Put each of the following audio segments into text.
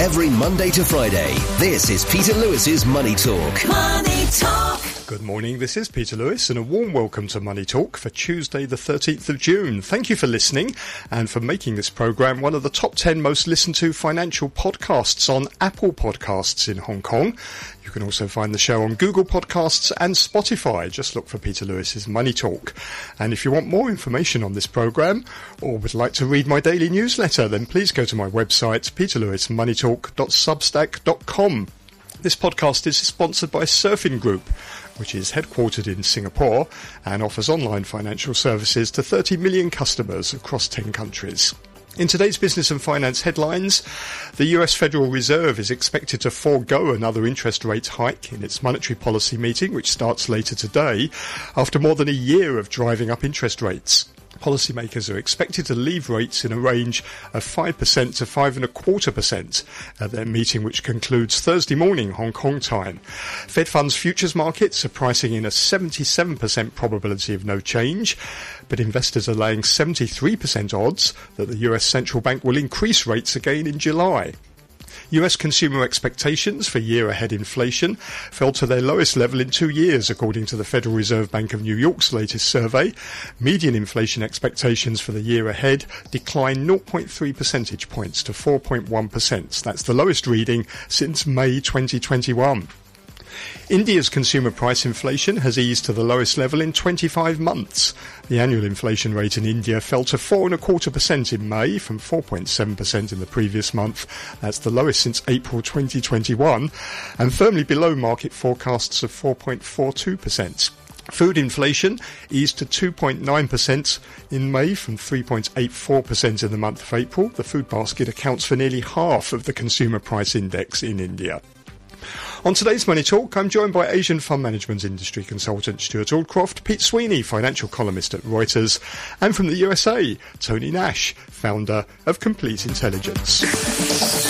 Every Monday to Friday, this is Peter Lewis's Money Talk. Money Talk. Good morning, this is Peter Lewis, and a warm welcome to Money Talk for Tuesday, the 13th of June. Thank you for listening and for making this program one of the top 10 most listened to financial podcasts on Apple Podcasts in Hong Kong. You can also find the show on Google Podcasts and Spotify. Just look for Peter Lewis's Money Talk. And if you want more information on this program or would like to read my daily newsletter, then please go to my website, peterlewismoneytalk.substack.com. This podcast is sponsored by Surfin Group, which is headquartered in Singapore and offers online financial services to 30 million customers across 10 countries. In today's business and finance headlines, the US Federal Reserve is expected to forego another interest rate hike in its monetary policy meeting, which starts later today, after more than a year of driving up interest rates policymakers are expected to leave rates in a range of 5% to 5.25% at their meeting, which concludes Thursday morning Hong Kong time. Fed funds futures markets are pricing in a 77% probability of no change, but investors are laying 73% odds that the US central bank will increase rates again in July. US consumer expectations for year ahead inflation fell to their lowest level in two years, according to the Federal Reserve Bank of New York's latest survey. Median inflation expectations for the year ahead declined 0.3 percentage points to 4.1%. That's the lowest reading since May 2021. India's consumer price inflation has eased to the lowest level in 25 months. The annual inflation rate in India fell to 4.25% in May from 4.7% in the previous month. That's the lowest since April 2021 and firmly below market forecasts of 4.42%. Food inflation eased to 2.9% in May from 3.84% in the month of April. The food basket accounts for nearly half of the consumer price index in India. On today's Money Talk, I'm joined by Asian fund management industry consultant Stewart Aldcroft, Pete Sweeney, financial columnist at Reuters, and from the USA, Tony Nash, founder of Complete Intelligence.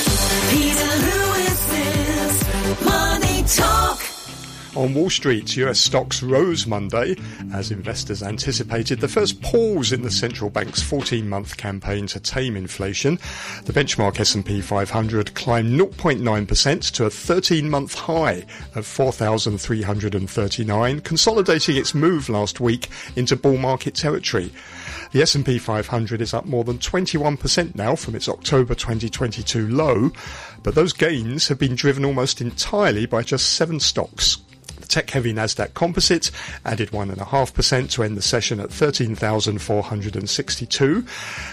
On Wall Street, US stocks rose Monday as investors anticipated the first pause in the central bank's 14-month campaign to tame inflation. The benchmark S&P 500 climbed 0.9% to a 13-month high of 4,339, consolidating its move last week into bull market territory. The S&P 500 is up more than 21% now from its October 2022 low, but those gains have been driven almost entirely by just seven stocks. Tech-heavy Nasdaq Composite added 1.5% to end the session at 13,462.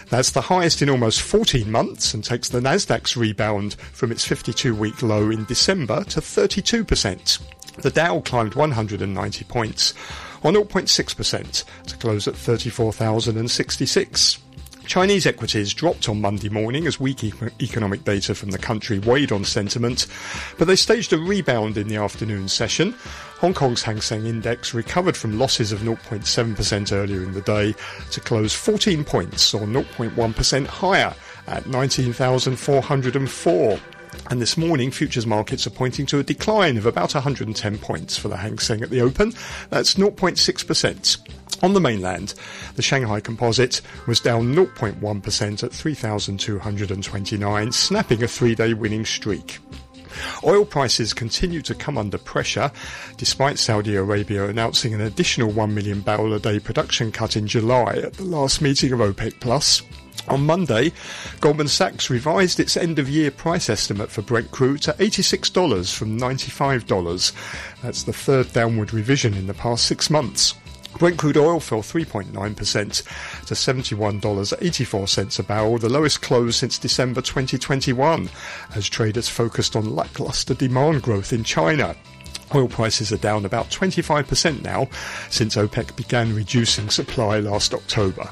That's the highest in almost 14 months and takes the Nasdaq's rebound from its 52-week low in December to 32%. The Dow climbed 190 points on 0.6% to close at 34,066. Chinese equities dropped on Monday morning as weak economic data from the country weighed on sentiment, but they staged a rebound in the afternoon session. Hong Kong's Hang Seng Index recovered from losses of 0.7% earlier in the day to close 14 points or 0.1% higher at 19,404. And this morning, futures markets are pointing to a decline of about 110 points for the Hang Seng at the open. That's 0.6%. On the mainland, the Shanghai Composite was down 0.1% at 3,229, snapping a three-day winning streak. Oil prices continue to come under pressure, despite Saudi Arabia announcing an additional 1 million barrel a day production cut in July at the last meeting of OPEC Plus. On Monday, Goldman Sachs revised its end of year price estimate for Brent crude to $86 from $95. That's the third downward revision in the past six months. Brent crude oil fell 3.9% to $71.84 a barrel, the lowest close since December 2021, as traders focused on lackluster demand growth in China. Oil prices are down about 25% now since OPEC began reducing supply last October.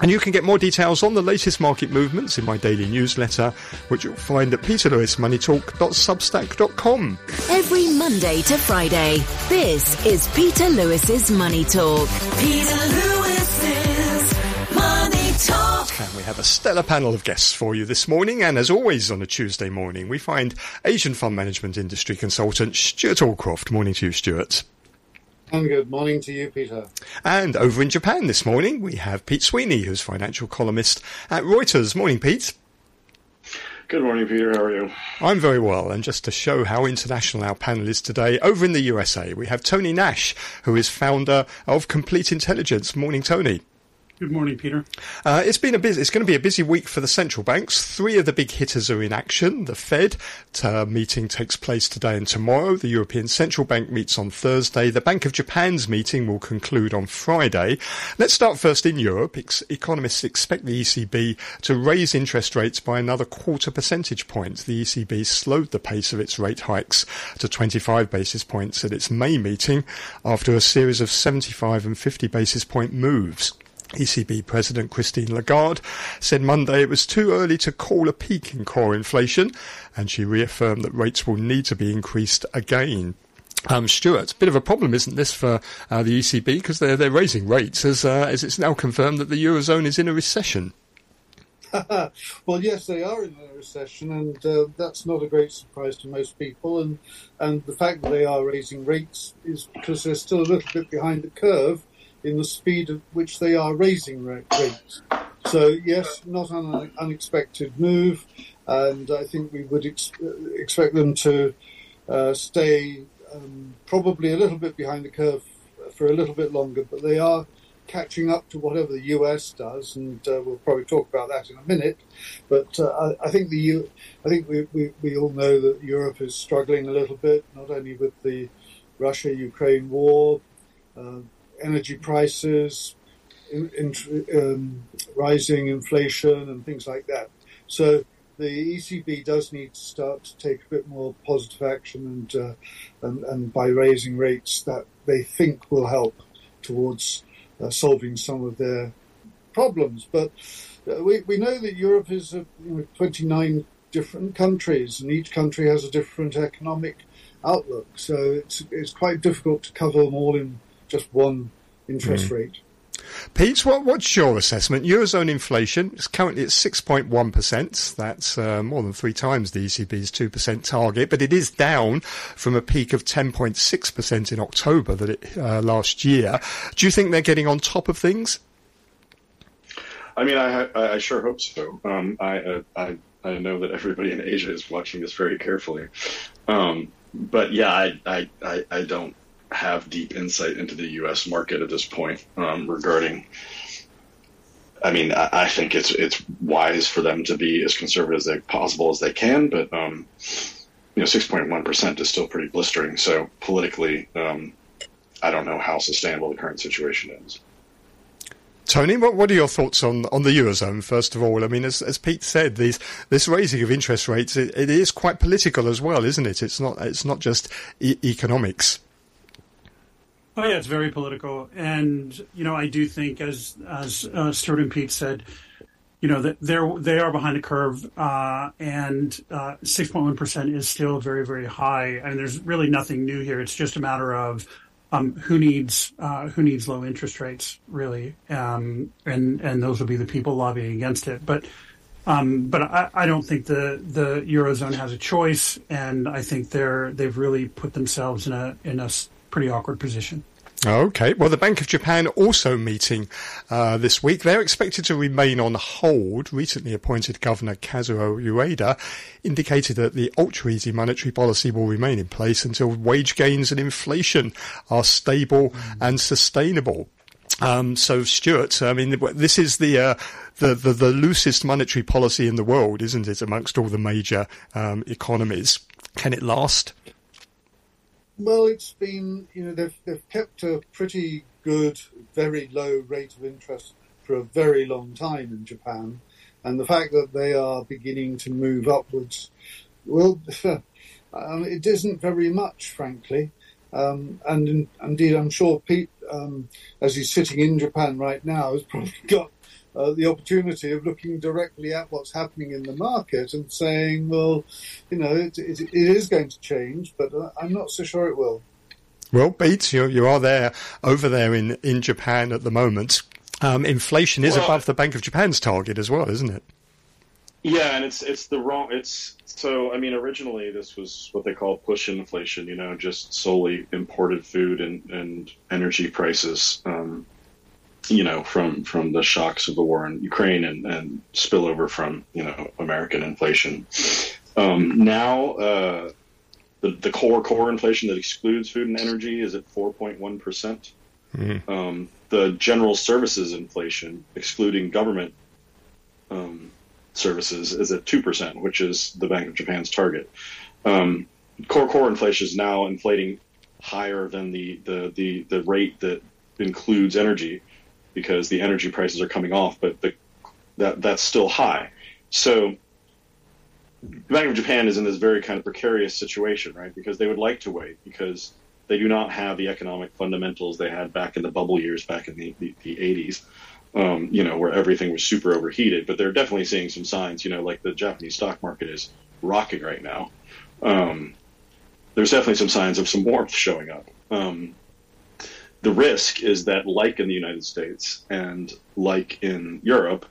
And you can get more details on the latest market movements in my daily newsletter, which you'll find at peterlewismoneytalk.substack.com. Every Monday to Friday, this is Peter Lewis's Money Talk. Peter Lewis's Money Talk. And we have a stellar panel of guests for you this morning. And as always on a Tuesday morning, we find Asian fund management industry consultant Stewart Aldcroft. Morning to you, Stewart. And good morning to you, Peter. And over in Japan this morning, we have Pete Sweeney, who's financial columnist at Reuters. Morning, Pete. Good morning, Peter. How are you? I'm very well, and just to show how international our panel is today, over in the USA, we have Tony Nash, who is founder of Complete Intelligence. Morning, Tony. Good morning, Peter. Uh, it's been a busy, it's going to be a busy week for the central banks. Three of the big hitters are in action. The Fed uh, meeting takes place today and tomorrow. The European Central Bank meets on Thursday. The Bank of Japan's meeting will conclude on Friday. Let's start first in Europe. Ex- economists expect the ECB to raise interest rates by another quarter percentage point. The ECB slowed the pace of its rate hikes to 25 basis points at its May meeting after a series of 75 and 50 basis point moves. ECB President Christine Lagarde said Monday it was too early to call a peak in core inflation, and she reaffirmed that rates will need to be increased again. Um, Stewart, bit of a problem, isn't this, for uh, the ECB because they're they're raising rates as uh, as it's now confirmed that the eurozone is in a recession. well, yes, they are in a recession, and uh, that's not a great surprise to most people. And and the fact that they are raising rates is because they're still a little bit behind the curve in the speed at which they are raising rates. So yes, not an unexpected move, and I think we would ex- expect them to uh, stay um, probably a little bit behind the curve for a little bit longer, but they are catching up to whatever the US does, and uh, we'll probably talk about that in a minute. But uh, I, I, think the U- I think we, we, we all know that Europe is struggling a little bit, not only with the Russia-Ukraine war, uh, energy prices, in, in, um, rising inflation, and things like that. So the ECB does need to start to take a bit more positive action, and uh, and, and, by raising rates that they think will help towards uh, solving some of their problems. But uh, we we know that Europe is you know, 29 different countries, and each country has a different economic outlook. So it's it's quite difficult to cover them all in just one interest mm. rate. Pete, what, what's your assessment? Eurozone inflation is currently at 6.1%. That's uh, more than three times the ECB's 2% target, but it is down from a peak of 10.6% in October that it, uh, last year. Do you think they're getting on top of things? I mean, I, I sure hope so. Um, I, uh, I, I know that everybody in Asia is watching this very carefully. Um, but yeah, I, I, I, I don't have deep insight into the U.S. market at this point um, regarding. I mean, I, I, think it's it's wise for them to be as conservative as they possible as they can, but um, you know, six point one percent is still pretty blistering. So politically, um, I don't know how sustainable the current situation is. Tony, what, what are your thoughts on, on the eurozone? First of all, I mean, as, as Pete said, these, this raising of interest rates it, it is quite political as well, isn't it? It's not it's not just e- economics. Oh yeah, it's very political, and you know I do think, as as uh, Stewart and Pete said, you know that they're they are behind the curve, uh, and uh, six point one percent is still very very high. and there's really nothing new here. It's just a matter of um, who needs uh, who needs low interest rates, really, um, and and those will be the people lobbying against it. But um, but I, I, don't think the the eurozone has a choice, and I think they're they've really put themselves in a in a pretty awkward position. Okay. Well, the Bank of Japan also meeting uh, this week. They're expected to remain on hold. Recently appointed Governor Kazuo Ueda indicated that the ultra easy monetary policy will remain in place until wage gains and inflation are stable mm. and sustainable. Um, so, Stewart, I mean, this is the, uh, the, the, the loosest monetary policy in the world, isn't it, amongst all the major um, economies? Can it last? Well, it's been, you know, they've, they've kept a pretty good, very low rate of interest for a very long time in Japan. And the fact that they are beginning to move upwards, well, um, it isn't very much, frankly. Um, and in, indeed, I'm sure Pete, um, as he's sitting in Japan right now, has probably got uh, the opportunity of looking directly at what's happening in the market and saying, well, you know, it, it, it is going to change, but uh, I'm not so sure it will. Well, Pete, you, you are there over there in, in Japan at the moment. Um, inflation is well, above the Bank of Japan's target as well, isn't it? Yeah, and it's it's the wrong. It's so. I mean, originally this was what they call push inflation. You know, just solely imported food and and energy prices. Um, you know, from from the shocks of the war in Ukraine and, and spillover from you know American inflation. Um, now, uh, the the core core inflation that excludes food and energy is at four point one percent. Um, the general services inflation, excluding government um, services, is at two percent, which is the Bank of Japan's target. Um, core core inflation is now inflating higher than the, the, the, the rate that includes energy because the energy prices are coming off, but the, that that's still high. So the Bank of Japan is in this very kind of precarious situation, right? Because they would like to wait because they do not have the economic fundamentals they had back in the bubble years, back in the, the, the 80s, um, you know, where everything was super overheated. But they're definitely seeing some signs, you know, like the Japanese stock market is rocking right now. Um, there's definitely some signs of some warmth showing up. Um, the risk is that, like in the United States and like in Europe,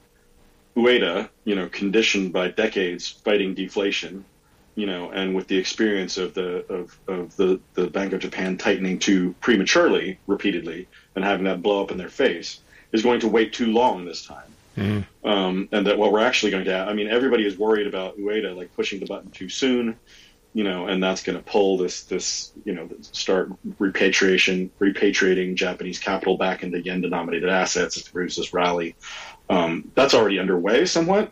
Ueda, you know, conditioned by decades fighting deflation, you know, and with the experience of the of, of the, the Bank of Japan tightening too prematurely, repeatedly, and having that blow up in their face, is going to wait too long this time. Um, and that what we're actually going to get, I mean, everybody is worried about Ueda like pushing the button too soon, you know, and that's going to pull this this you know start repatriation repatriating Japanese capital back into yen denominated assets to produce this rally. Um, that's already underway somewhat,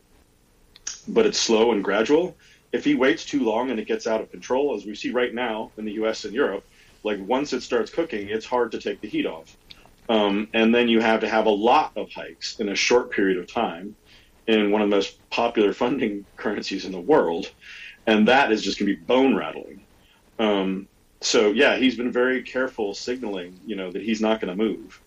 but it's slow and gradual. If he waits too long and it gets out of control, as we see right now in the U.S. and Europe, like once it starts cooking, it's hard to take the heat off. Um, and then you have to have a lot of hikes in a short period of time in one of the most popular funding currencies in the world, and that is just going to be bone rattling. Um, so yeah, he's been very careful signaling, you know, that he's not going to move.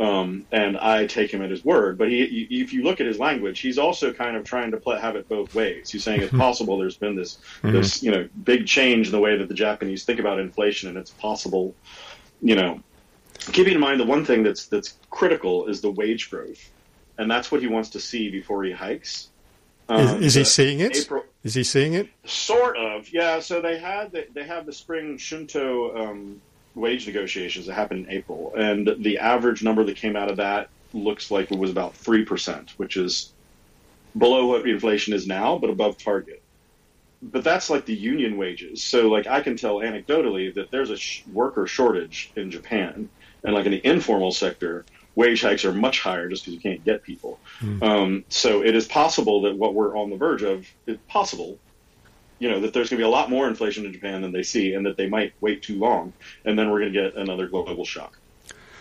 Um, and I take him at his word. But he, if you look at his language, he's also kind of trying to play, have it both ways. He's saying it's possible there's been this, this, you know, big change in the way that the Japanese think about inflation, and it's possible, you know, keeping in mind the one thing that's that's critical is the wage growth, and that's what he wants to see before he hikes. Is, Um, is he the seeing it? Is he seeing it? Sort of, yeah. So they had they, they have the spring Shunto um, wage negotiations that happened in April, and the average number that came out of that looks like it was about three percent, which is below what inflation is now, but above target. But that's like the union wages. So like I can tell anecdotally that there's a sh- worker shortage in Japan, and like in the informal sector, wage hikes are much higher just because you can't get people. Um, so it is possible that what we're on the verge of is possible. You know that there's going to be a lot more inflation in Japan than they see, and that they might wait too long, and then we're going to get another global shock.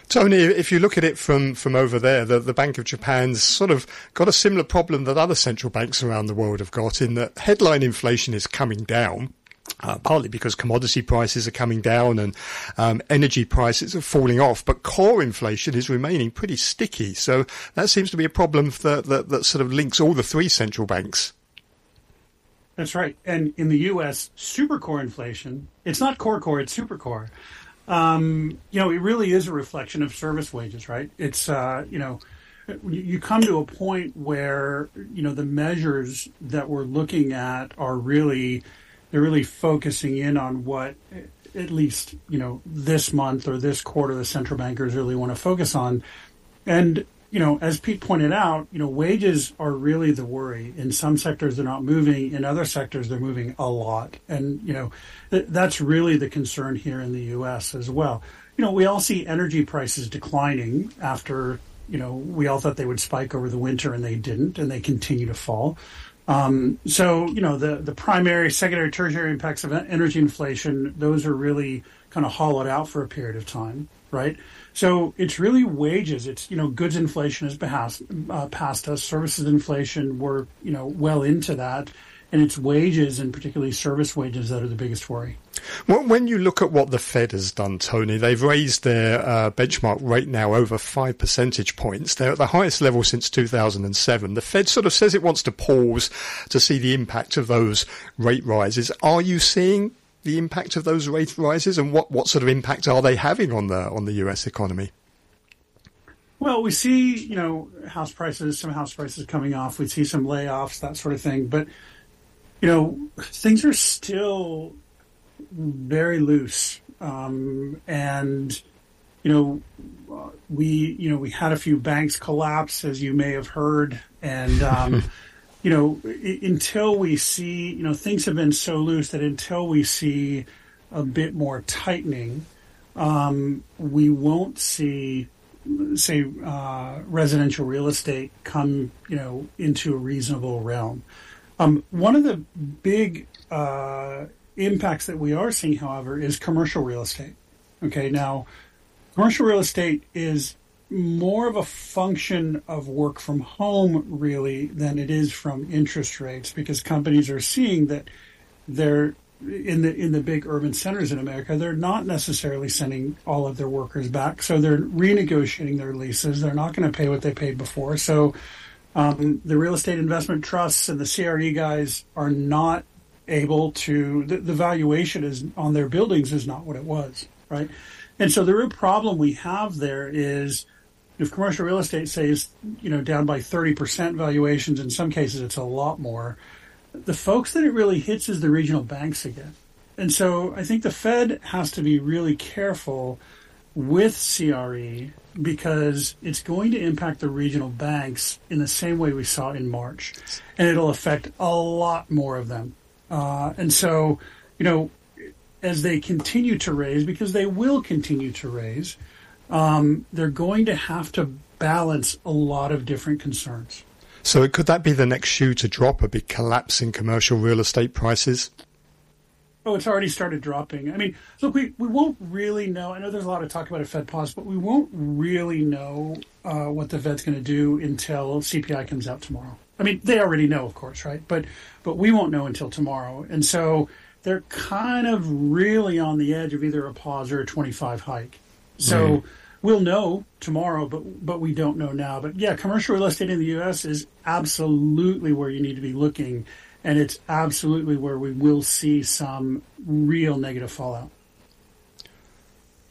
Tony, if you look at it from, from over there, the, the Bank of Japan's sort of got a similar problem that other central banks around the world have got in that headline inflation is coming down. Uh, partly because commodity prices are coming down and um, energy prices are falling off, but core inflation is remaining pretty sticky. So that seems to be a problem that, that, that sort of links all the three central banks. That's right. And in the U.S., super core inflation, it's not core core, it's super core. Um, you know, it really is a reflection of service wages, right? It's, uh, you know, you- you come to a point where, you know, the measures that we're looking at are really, they're really focusing in on what at least, you know, this month or this quarter the central bankers really want to focus on. And you know, as Pete pointed out, you know, wages are really the worry. In some sectors, they're not moving. In other sectors, they're moving a lot. And you know, th- that's really the concern here in the U.S. as well. You know, we all see energy prices declining after you know we all thought they would spike over the winter, and they didn't, and they continue to fall. Um, so you know, the the primary, secondary, tertiary impacts of energy inflation, those are really kind of hollowed out for a period of time, right? So it's really wages. It's you know goods inflation has passed uh, past us. Services inflation we're you know well into that, and it's wages and particularly service wages that are the biggest worry. When you look at what the Fed has done, Tony, they've raised their uh, benchmark rate now over five percentage points. They're at the highest level since 2007. The Fed sort of says it wants to pause to see the impact of those rate rises. Are you seeing the impact of those rate rises, and what, what sort of impact are they having on the on the U.S. economy? Well, we see, you know, house prices, some house prices coming off. We see some layoffs, that sort of thing. But, you know, things are still very loose. Um, and, you know, we you know we had a few banks collapse, as you may have heard, and um, you know, i- until we see, you know, things have been so loose that until we see a bit more tightening, um, we won't see, say, uh, residential real estate come, you know, into a reasonable realm. Um, one of the big uh, impacts that we are seeing, however, is commercial real estate. Okay, now commercial real estate is more of a function of work from home, really, than it is from interest rates, because companies are seeing that they're in the in the big urban centers in America, they're not necessarily sending all of their workers back, so they're renegotiating their leases. They're not going to pay what they paid before, so um, the real estate investment trusts and the CRE guys are not able to. The, the valuation is on their buildings is not what it was, right? And so the real problem we have there is if commercial real estate says you know down by 30% valuations in some cases it's a lot more the folks that it really hits is the regional banks again and so i think the fed has to be really careful with cre because it's going to impact the regional banks in the same way we saw in march and it'll affect a lot more of them uh, and so you know as they continue to raise because they will continue to raise um, they're going to have to balance a lot of different concerns. So could that be the next shoe to drop, a big collapse in commercial real estate prices? Oh, it's already started dropping. I mean, look, we, we won't really know. I know there's a lot of talk about a Fed pause, but we won't really know uh, what the Fed's going to do until CPI comes out tomorrow. I mean, they already know, of course, right? But but we won't know until tomorrow, and so they're kind of really on the edge of either a pause or a 25 hike. So we'll know tomorrow, but but we don't know now. But yeah, commercial real estate in the U.S. is absolutely where you need to be looking, and it's absolutely where we will see some real negative fallout.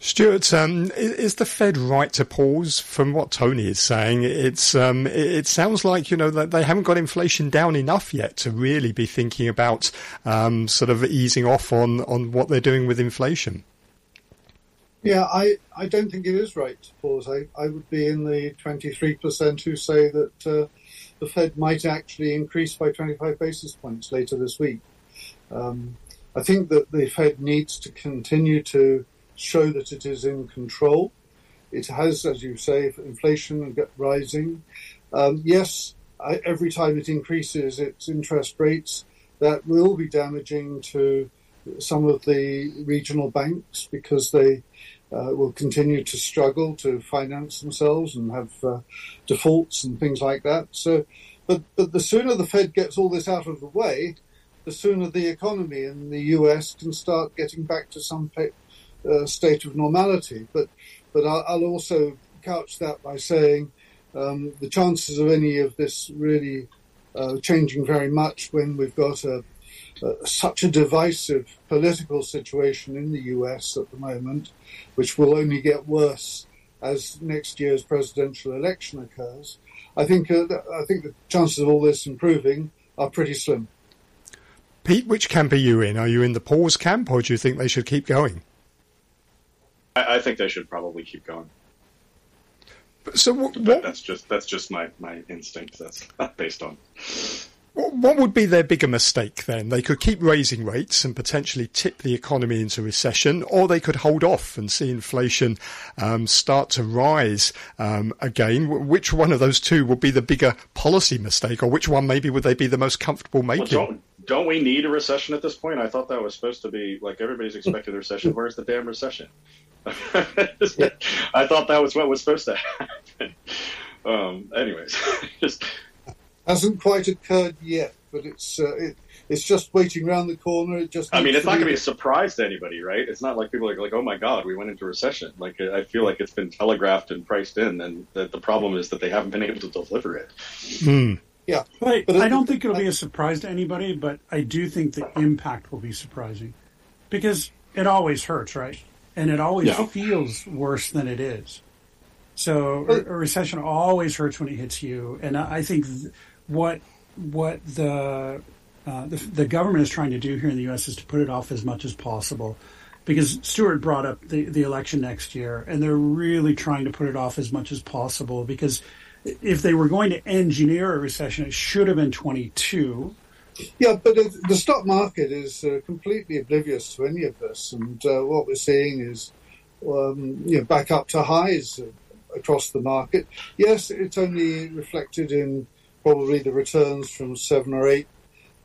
Stewart, um, is the Fed right to pause? From what Tony is saying, it's um, it, sounds like you know that they haven't got inflation down enough yet to really be thinking about um, sort of easing off on on what they're doing with inflation. Yeah, I, I don't think it is right to pause. I, I would be in the 23% who say that uh, the Fed might actually increase by 25 basis points later this week. Um, I think that the Fed needs to continue to show that it is in control. It has, as you say, inflation rising. Um, yes, I, every time it increases its interest rates, that will be damaging to some of the regional banks because they uh, will continue to struggle to finance themselves and have uh, defaults and things like that. So, but but the sooner the Fed gets all this out of the way, the sooner the economy in the U.S. can start getting back to some uh, state of normality. But but I'll, I'll also couch that by saying um, the chances of any of this really uh, changing very much when we've got a uh, such a divisive political situation in the US at the moment, which will only get worse as next year's presidential election occurs. I think uh, I think the chances of all this improving are pretty slim. Pete, which camp are you in? Are you in the pause camp, or do you think they should keep going? I, I think they should probably keep going. So, what, what that's just that's just my, my instinct. That's based on. What would be their bigger mistake then? They could keep raising rates and potentially tip the economy into recession, or they could hold off and see inflation um, start to rise um, again. Which one of those two would be the bigger policy mistake, or which one maybe would they be the most comfortable Well, making? don't don't we need a recession at this point? I thought that was supposed to be like everybody's expecting a recession. Where's the damn recession? I thought that was what was supposed to happen. Um, anyways, just Hasn't quite occurred yet, but it's uh, it, it's just waiting around the corner. It just I mean, needs it's not going to be a surprise to anybody, right? It's not like people are like, "Oh my God, we went into recession." Like, I feel like it's been telegraphed and priced in, and the, the problem is that they haven't been able to deliver it. Hmm. Yeah. But, But I don't think it'll be a surprise to anybody, but I do think the impact will be surprising because it always hurts, right? And it always Yeah. feels worse than it is. So a, a recession always hurts when it hits you, and I I think th- what what the, uh, the the government is trying to do here in the U.S. is to put it off as much as possible, because Stewart brought up the, the election next year, and they're really trying to put it off as much as possible because if they were going to engineer a recession, it should have been 22. Yeah, but the stock market is uh, completely oblivious to any of this, and uh, what we're seeing is um, you know, back up to highs uh, across the market. Yes, it's only reflected in probably the returns from seven or eight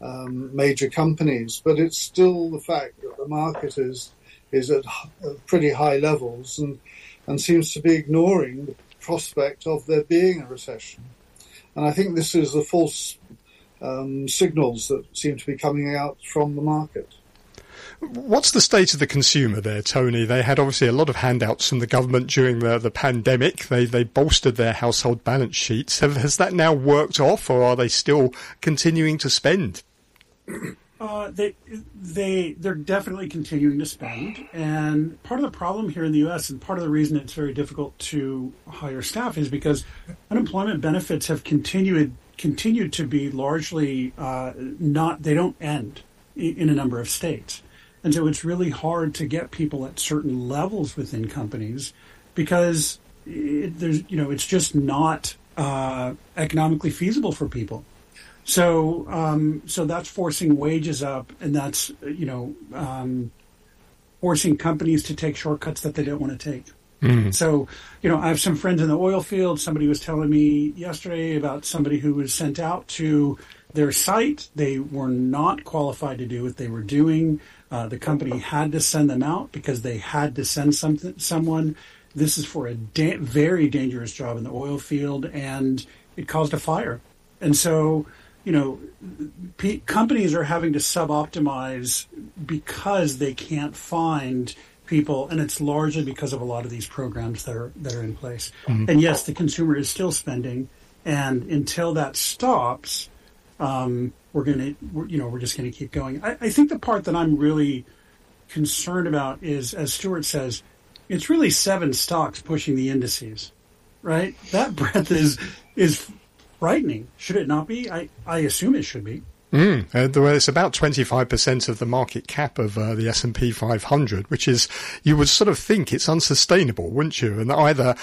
um, major companies, but it's still the fact that the market is is at pretty high levels and and seems to be ignoring prospect of there being a recession. And I think this is the false um, signals that seem to be coming out from the market. What's the state of the consumer there, Tony? They had obviously a lot of handouts from the government during the, the pandemic. They they bolstered their household balance sheets. Have, has that now worked off, or are they still continuing to spend? Uh, they they they're definitely continuing to spend, and part of the problem here in the U.S. and part of the reason it's very difficult to hire staff is because unemployment benefits have continued continued to be largely uh, not they don't end in, a number of states, and so it's really hard to get people at certain levels within companies because it, there's you know it's just not uh, economically feasible for people. So, um, so that's forcing wages up, and that's you know um, forcing companies to take shortcuts that they don't want to take. So, you know, I have some friends in the oil field. Somebody was telling me yesterday about somebody who was sent out to their site. They were not qualified to do what they were doing. Uh, the company had to send them out because they had to send something someone. This is for a da- very dangerous job in the oil field, and it caused a fire. And so, you know, p- companies are having to sub-optimize because they can't find people, and it's largely because of a lot of these programs that are that are in place. And yes, the consumer is still spending, and until that stops, um, we're gonna, we're, you know, we're just gonna keep going. I, I think the part that I'm really concerned about is, as Stewart says, it's really seven stocks pushing the indices, right? That breadth is is frightening. Should it not be? I, I assume it should be. Mm. Uh, well, it's about 25% of the market cap of uh, the S&P 500, which is, you would sort of think it's unsustainable, wouldn't you? And either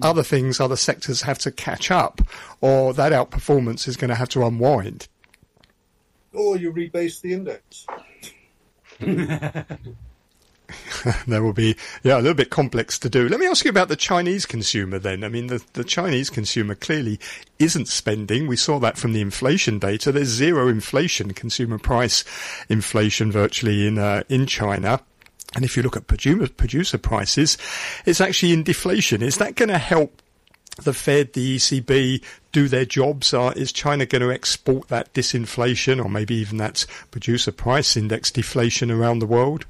other things, other sectors have to catch up, or that outperformance is going to have to unwind. Or you rebase the index. there will be yeah a little bit complex to do. Let me ask you about the Chinese consumer then. I mean the the Chinese consumer clearly isn't spending. We saw that from the inflation data. There's zero inflation, consumer price inflation virtually in uh, in China. And if you look at producer producer prices, it's actually in deflation. Is that going to help the Fed, the ECB do their jobs? Are, is China going to export that disinflation or maybe even that producer price index deflation around the world?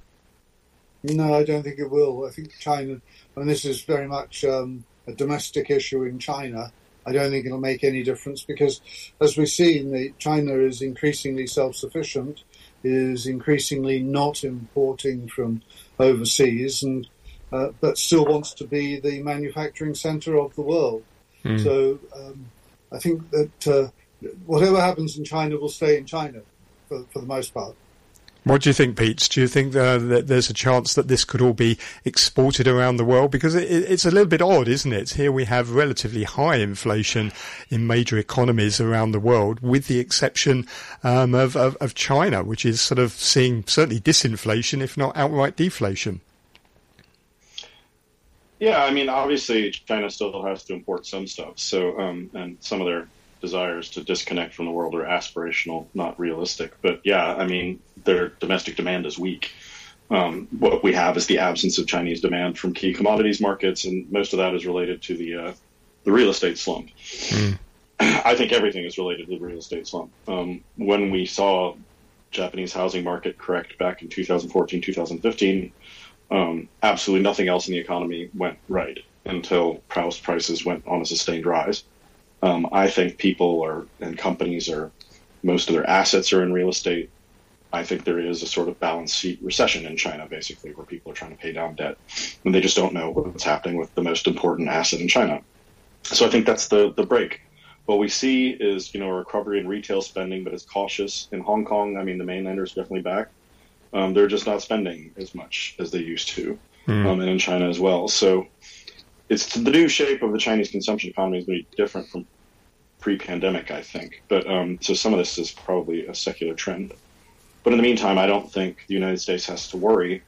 No, I don't think it will. I think China, and this is very much um, a domestic issue in China. I don't think it'll make any difference because, as we've seen, the, China is increasingly self-sufficient, is increasingly not importing from overseas, and uh, but still wants to be the manufacturing centre of the world. So um, I think that uh, whatever happens in China will stay in China for, for the most part. What do you think, Pete? Do you think uh, that there's a chance that this could all be exported around the world? Because it, it's a little bit odd, isn't it? Here we have relatively high inflation in major economies around the world, with the exception um, of, of, of China, which is sort of seeing certainly disinflation, if not outright deflation. Yeah, I mean, obviously, China still has to import some stuff. So, um, and some of their desires to disconnect from the world are aspirational, not realistic. But yeah, I mean, their domestic demand is weak. Um, what we have is the absence of Chinese demand from key commodities markets, and most of that is related to the uh, the real estate slump. I think everything is related to the real estate slump. Um, when we saw Japanese housing market correct back in 2014, 2015, um, absolutely nothing else in the economy went right until house prices went on a sustained rise. Um, I think people are and companies are most of their assets are in real estate. I think there is a sort of balance sheet recession in China, basically, where people are trying to pay down debt, and they just don't know what's happening with the most important asset in China. So I think that's the the break. What we see is you know a recovery in retail spending, but it's cautious in Hong Kong. I mean, the mainlanders are definitely back. Um, they're just not spending as much as they used to, um, and in China as well. So it's the new shape of the Chinese consumption economy is going to be different from pre-pandemic, I think. But um, so some of this is probably a secular trend. But in the meantime, I don't think the United States has to worry,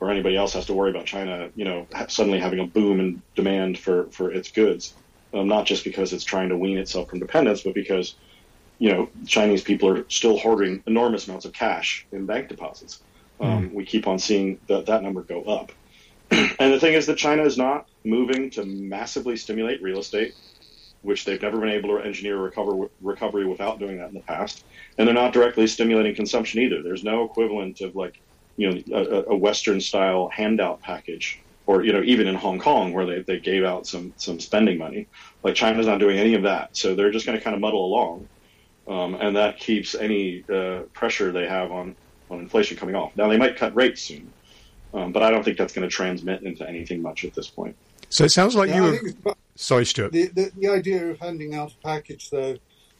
or anybody else has to worry about China, you know, ha- suddenly having a boom in demand for for its goods. Um, not just because it's trying to wean itself from dependence, but because you know Chinese people are still hoarding enormous amounts of cash in bank deposits. Um, We keep on seeing that that number go up. and the thing is that China is not moving to massively stimulate real estate, which they've never been able to engineer recover, recovery without doing that in the past. And they're not directly stimulating consumption either. There's no equivalent of like, you know, a, a Western style handout package, or you know, even in Hong Kong where they, they gave out some some spending money. Like China's not doing any of that, so they're just going to kind of muddle along, um, and that keeps any uh, pressure they have on on inflation coming off. Now they might cut rates soon, um, but I don't think that's going to transmit into anything much at this point. So it sounds like Yeah, you I were. Think Sorry, Stewart. The, the, the idea of handing out a package, though,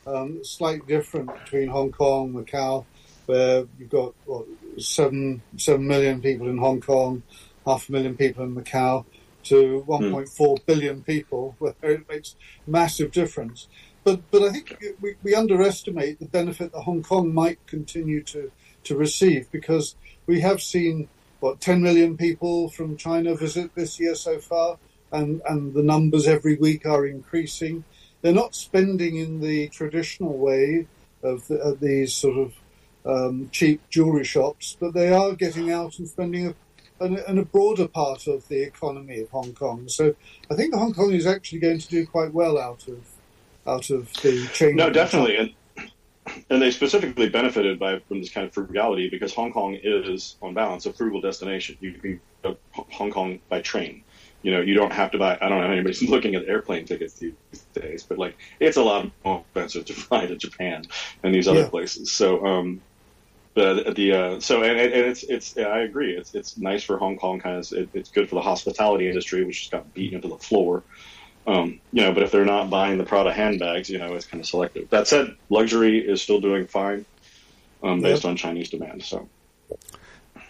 um, slightly different between Hong Kong, Macau, where you've got what, seven seven million people in Hong Kong, half a million people in Macau, to 1.4 billion people, where it makes massive difference. But but I think we, we underestimate the benefit that Hong Kong might continue to to receive because we have seen what 10 million people from China visit this year so far and, and the numbers every week are increasing. They're not spending in the traditional way of, the, of these sort of um, cheap jewelry shops, but they are getting out and spending a, a broader part of the economy of Hong Kong. So I think Hong Kong is actually going to do quite well out of out of the change. No, definitely, and and they specifically benefited by from this kind of frugality because Hong Kong is, on balance, a frugal destination. You can go to Hong Kong by train. You know, you don't have to buy. I don't know if anybody's looking at airplane tickets these days, but like it's a lot more expensive to fly to Japan and these other Yeah. places. So, um, the the uh, so and, and it's it's I agree. It's it's nice for Hong Kong. Kind of, it, it's good for the hospitality industry, which just got beaten into the floor. Um, you know, but if they're not buying the Prada handbags, you know, it's kind of selective. That said, luxury is still doing fine um, based on Chinese demand. So,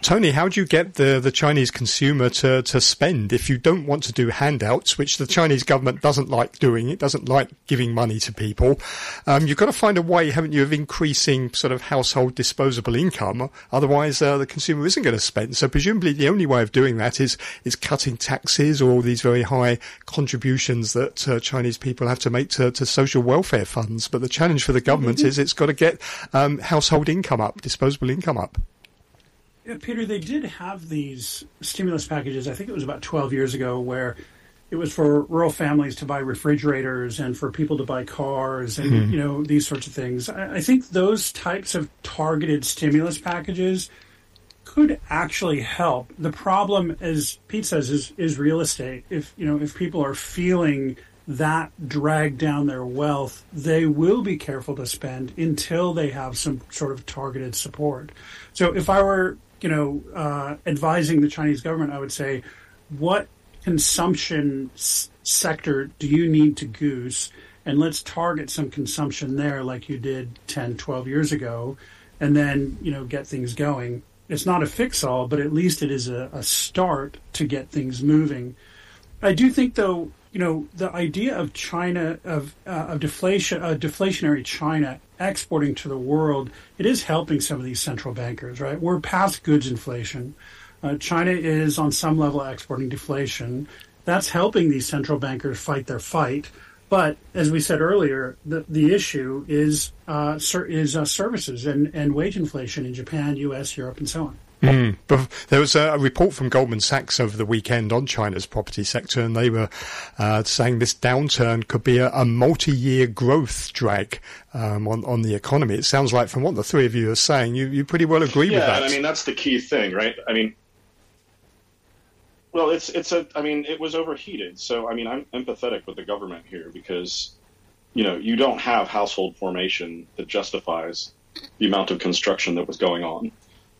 Tony, how do you get the, the Chinese consumer to, to spend if you don't want to do handouts, which the Chinese government doesn't like doing? It doesn't like giving money to people. Um, you've got to find a way, haven't you, of increasing sort of household disposable income. Otherwise, uh, the consumer isn't going to spend. So presumably the only way of doing that is, is cutting taxes or these very high contributions that uh, Chinese people have to make to, to social welfare funds. But the challenge for the government is it's got to get um, household income up, disposable income up. Peter, they did have these stimulus packages. I think it was about 12 years ago, where it was for rural families to buy refrigerators and for people to buy cars and mm-hmm. you know these sorts of things. I, I think those types of targeted stimulus packages could actually help. The problem, as Pete says, is is real estate. If you know if people are feeling that drag down their wealth, they will be careful to spend until they have some sort of targeted support. So if I were, you know, uh, advising the Chinese government, I would say, what consumption s- sector do you need to goose? And let's target some consumption there like you did 10, 12 years ago, and then, you know, get things going. It's not a fix all, but at least it is a, a start to get things moving. I do think, though, you know, the idea of China of uh, of deflation, uh, deflationary China exporting to the world, it is helping some of these central bankers, right? We're past goods inflation. Uh, China is on some level exporting deflation. That's helping these central bankers fight their fight. But as we said earlier, the the issue is uh, ser- is uh, services and, and wage inflation in Japan, U.S., Europe, and so on. But there was a report from Goldman Sachs over the weekend on China's property sector, and they were uh, saying this downturn could be a, a multi-year growth drag um, on on the economy. It sounds like, from what the three of you are saying, you, you pretty well agree with that. and I mean that's the key thing, right? I mean, well, it's it's a. I mean, it was overheated, so I mean, I'm empathetic with the government here because, you know, you don't have household formation that justifies the amount of construction that was going on.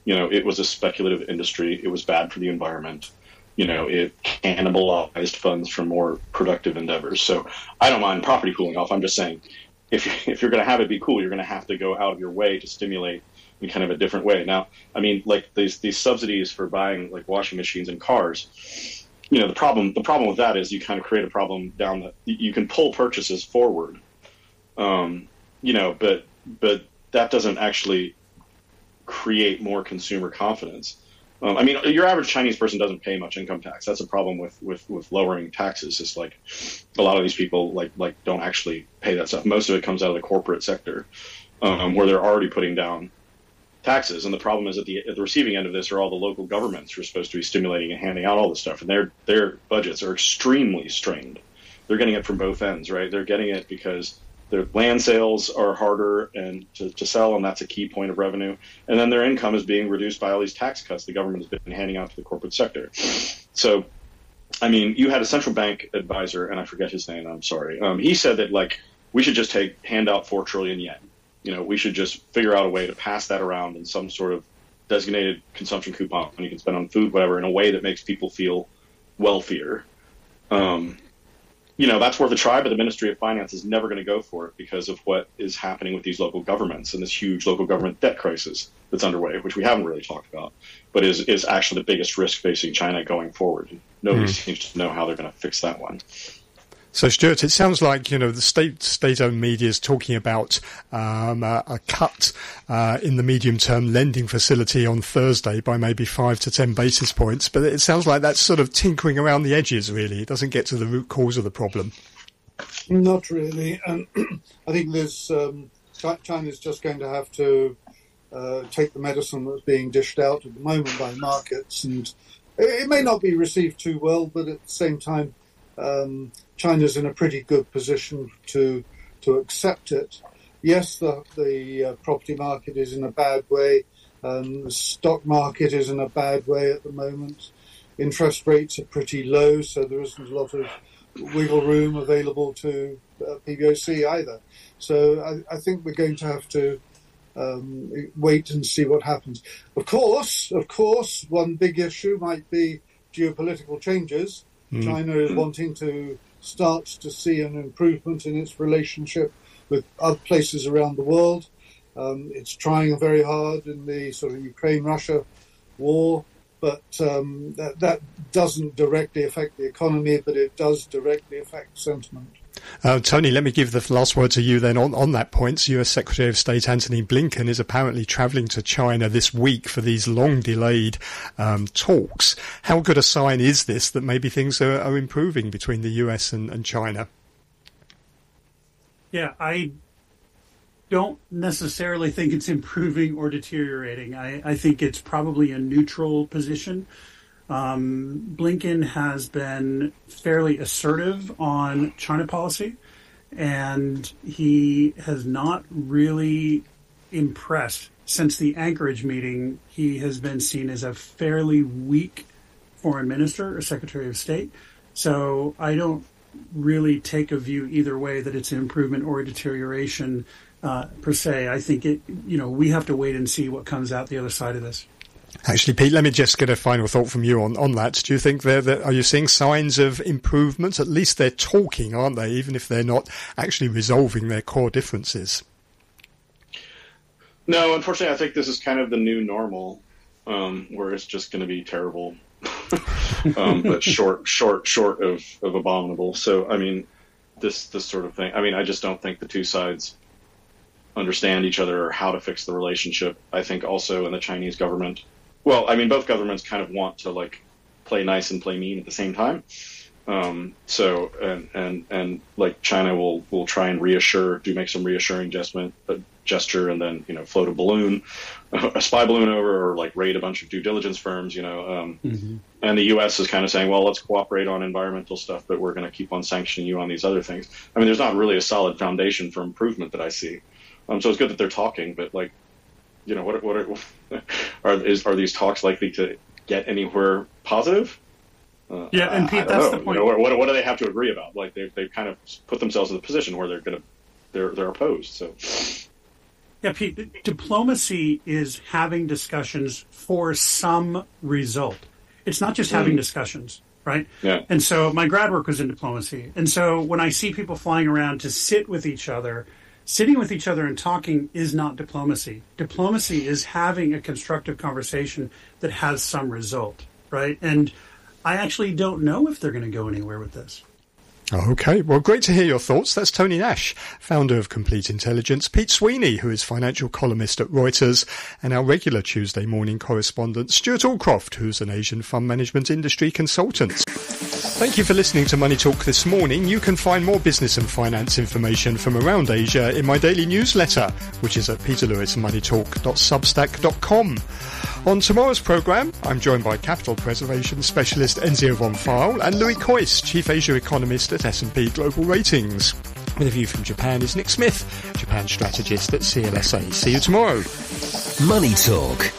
You know, it was a speculative industry. It was bad for the environment. You know, it cannibalized funds from more productive endeavors. So I don't mind property cooling off. I'm just saying, if if you're going to have it be cool, you're going to have to go out of your way to stimulate in kind of a different way. Now, I mean, like these these subsidies for buying like washing machines and cars. You know, the problem the problem with that is you kind of create a problem down the. You can pull purchases forward, um, you know, but but that doesn't actually create more consumer confidence. Um, I mean, your average Chinese person doesn't pay much income tax. That's a problem with, with, with lowering taxes. It's like a lot of these people like like don't actually pay that stuff. Most of it comes out of the corporate sector, um, where they're already putting down taxes. And the problem is at the at the receiving end of this are all the local governments who are supposed to be stimulating and handing out all this stuff, and their their budgets are extremely strained. They're getting it from both ends, right? They're getting it because their land sales are harder and to, to sell, and that's a key point of revenue. And then their income is being reduced by all these tax cuts the government has been handing out to the corporate sector. So, I mean, you had a central bank advisor, and I forget his name. I'm sorry. Um, he said that like we should just take hand out four trillion yen. You know, we should just figure out a way to pass that around in some sort of designated consumption coupon you can spend on food, whatever, in a way that makes people feel wealthier. Um, you know that's worth a try, but the Ministry of Finance is never going to go for it because of what is happening with these local governments and this huge local government debt crisis that's underway, which we haven't really talked about, but is is actually the biggest risk facing China going forward. Nobody hmm. seems to know how they're going to fix that one. So, Stewart, it sounds like you know the state state-owned media is talking about um, a, a cut uh, in the medium-term lending facility on Thursday by maybe five to ten basis points, but it sounds like that's sort of tinkering around the edges. Really, it doesn't get to the root cause of the problem. Not really. And I think there's um, Chi- China's just going to have to uh, take the medicine that's being dished out at the moment by markets, and it, it may not be received too well, but at the same time, um, China's in a pretty good position to to accept it. Yes, the the uh, property market is in a bad way. Um, the stock market is in a bad way at the moment. Interest rates are pretty low, so there isn't a lot of wiggle room available to uh, PBOC either. So I, I think we're going to have to um, wait and see what happens. Of course, of course, one big issue might be geopolitical changes. China is wanting to start to see an improvement in its relationship with other places around the world. Um, it's trying very hard in the sort of Ukraine-Russia war, but um, that, that doesn't directly affect the economy, but it does directly affect sentiment. Uh, Tony, let me give the last word to you then on, on that point. US Secretary of State Antony Blinken is apparently travelling to China this week for these long delayed um, talks. How good a sign is this that maybe things are, are improving between the US and, and China? Yeah, I don't necessarily think it's improving or deteriorating. I, I think it's probably a neutral position. Um, Blinken has been fairly assertive on China policy, and he has not really impressed. Since the Anchorage meeting, he has been seen as a fairly weak foreign minister or secretary of state. So I don't really take a view either way that it's an improvement or a deterioration uh, per se. I think it, you know, we have to wait and see what comes out the other side of this. Actually, Pete, let me just get a final thought from you on, on that. Do you think they're, they're, you seeing signs of improvement? At least they're talking, aren't they? Even if they're not actually resolving their core differences. No, unfortunately, I think this is kind of the new normal, um, where it's just going to be terrible, um, but short, short, short of, of abominable. So, I mean, this this sort of thing. I mean, I just don't think the two sides understand each other or how to fix the relationship. I think also in the Chinese government, well, I mean, both governments kind of want to like play nice and play mean at the same time. Um, so and and and like China will will try and reassure, do make some reassuring gesture, uh, gesture, and then you know float a balloon, a spy balloon over, or like raid a bunch of due diligence firms. You know, um, and the U.S. is kind of saying, well, let's cooperate on environmental stuff, but we're going to keep on sanctioning you on these other things. I mean, there's not really a solid foundation for improvement that I see. Um, so it's good that they're talking, but like, you know, what what are, are is are these talks likely to get anywhere positive? Uh, Yeah, and Pete, that's know. the You point. know, what, what, do they have to agree about? Like they've they've kind of put themselves in the position where they're going to they're they're opposed. So Yeah, Pete, diplomacy is having discussions for some result. It's not just having discussions, right? Yeah. And so my grad work was in diplomacy. And so when I see people flying around to sit with each other sitting with each other and talking is not diplomacy. Diplomacy is having a constructive conversation that has some result, right? And I actually don't know if they're going to go anywhere with this. Okay, well, great to hear your thoughts. That's Tony Nash, founder of Complete Intelligence, Pete Sweeney, who is financial columnist at Reuters, and our regular Tuesday morning correspondent, Stewart Aldcroft, who's an Asian fund management industry consultant. Thank you for listening to Money Talk this morning. You can find more business and finance information from around Asia in my daily newsletter, which is at peterlewismoneytalk.substack.com. On tomorrow's programme, I'm joined by capital preservation specialist Enzio von Pfeil and Louis Kuijs, chief Asia economist at S&P Global Ratings. With a view from Japan is Nick Smith, Japan strategist at CLSA. See you tomorrow. Money Talk